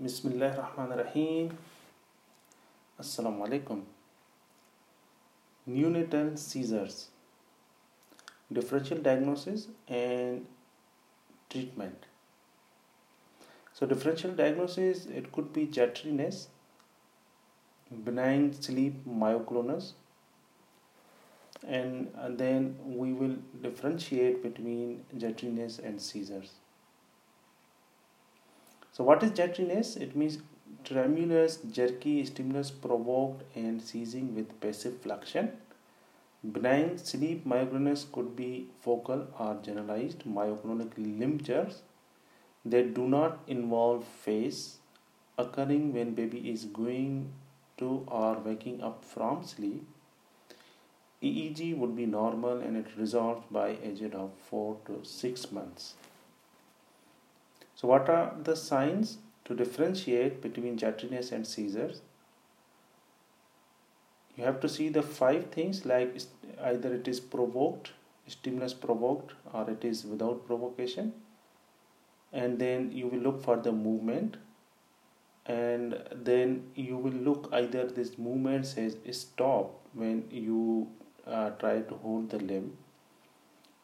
Bismillah Rahman Rahim. Assalamu alaikum. Neonatal seizures, differential diagnosis and treatment. So, differential diagnosis it could be jitteryness, benign sleep myoclonus, and, then we will differentiate between jitteryness and seizures. So, what is jitteryness? It means tremulous, jerky stimulus provoked and seizing with passive flexion. Benign sleep myoclonus could be focal or generalized myoclonic limb jerks that do not involve face occurring when baby is going to or waking up from sleep. EEG would be normal and it resolves by age of 4 to 6 months. So, what are the signs to differentiate between jitteryness and seizures? You have to see the five things like either it is provoked, stimulus provoked, or it is without provocation, and then you will look for the movement, and then you will look either this movement says stop when you uh, try to hold the limb,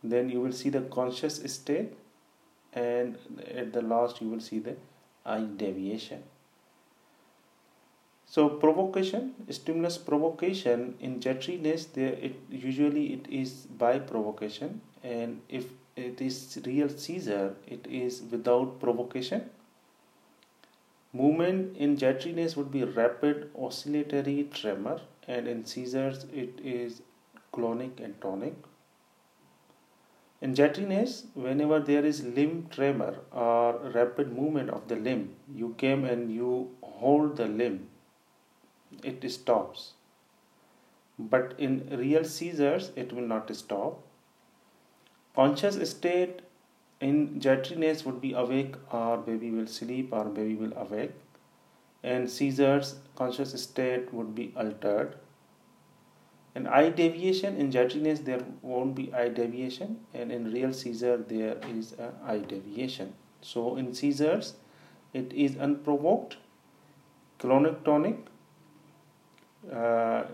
then you will see the conscious state and at the last you will see the eye deviation. So provocation stimulus provocation in jitteryness there it usually it is by provocation and if it is real seizure it is without provocation. Movement in jitteryness would be rapid oscillatory tremor and in seizures it is clonic and tonic in jitteryness, whenever there is limb tremor or rapid movement of the limb, you came and you hold the limb, it stops. But in real seizures, it will not stop. Conscious state in jitteryness would be awake or baby will sleep or baby will awake. And seizures, conscious state would be altered in eye deviation in jitteryness there won't be eye deviation and in real seizure there is a eye deviation. So in seizures it is unprovoked clonic tonic uh,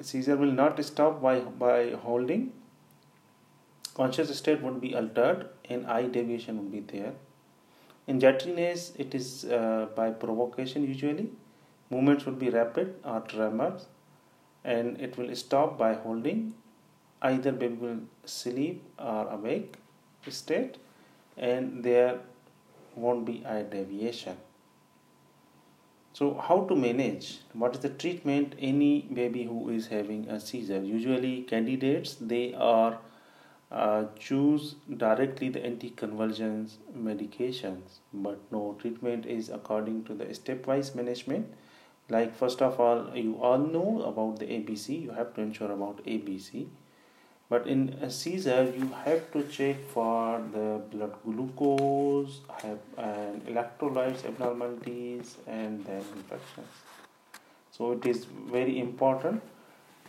seizure will not stop by by holding. Conscious state would be altered and eye deviation would be there. In jitteryness it is uh, by provocation usually. Movements would be rapid or tremors and it will stop by holding either baby will sleep or awake state and there won't be a deviation. So how to manage? What is the treatment? Any baby who is having a seizure. Usually candidates they are uh, choose directly the anticonvulsions medications but no treatment is according to the stepwise management like first of all you all know about the abc you have to ensure about abc but in a seizure you have to check for the blood glucose have, and electrolytes abnormalities and then infections. So it is very important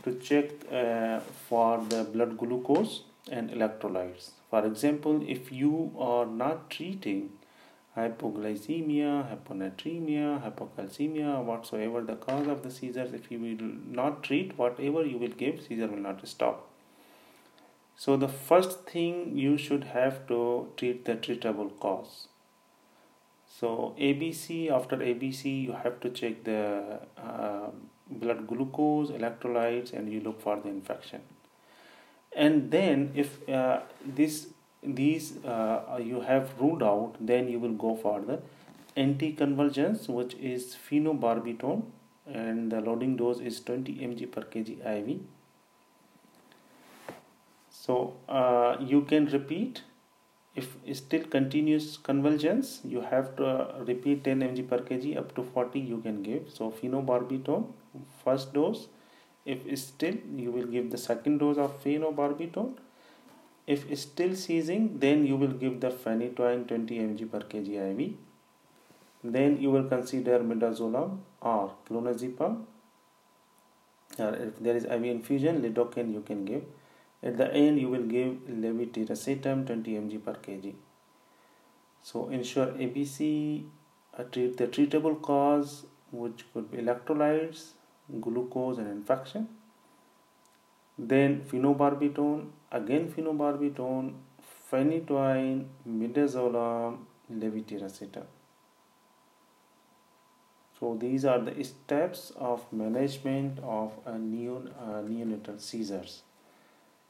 to check uh, for the blood glucose and electrolytes. For example if you are not treating hypoglycemia, hyponatremia, hypocalcemia, whatsoever the cause of the seizures, if you will not treat whatever you will give, seizure will not stop. So the first thing you should have to treat the treatable cause. So ABC, after ABC, you have to check the uh, blood glucose, electrolytes, and you look for the infection. And then if uh, this these uh, you have ruled out then you will go for the anticonvulsions which is phenobarbital and the loading dose is 20 mg per kg iv so uh, you can repeat. If still continuous convulsions you have to uh, repeat 10 mg per kg up to 40 you can give. So phenobarbital first dose. If still you will give the second dose of phenobarbital if still seizing, then you will give the phenytoin 20 mg per kg IV. Then you will consider midazolam or clonazepam. Or if there is IV infusion, lidocaine you can give. At the end, you will give levetiracetam 20 mg per kg. So ensure ABC treat the treatable cause which could be electrolytes glucose and infection then phenobarbital again phenobarbital phenytoin midazolam levetiracetam so these are the steps of management of a uh, neonatal seizures.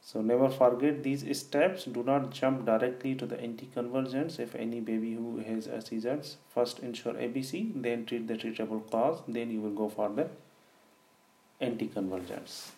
So never forget these steps do not jump directly to the anticonvulsants. If any baby who has a seizures first ensure abc then treat the treatable cause then you will go for the anticonvulsants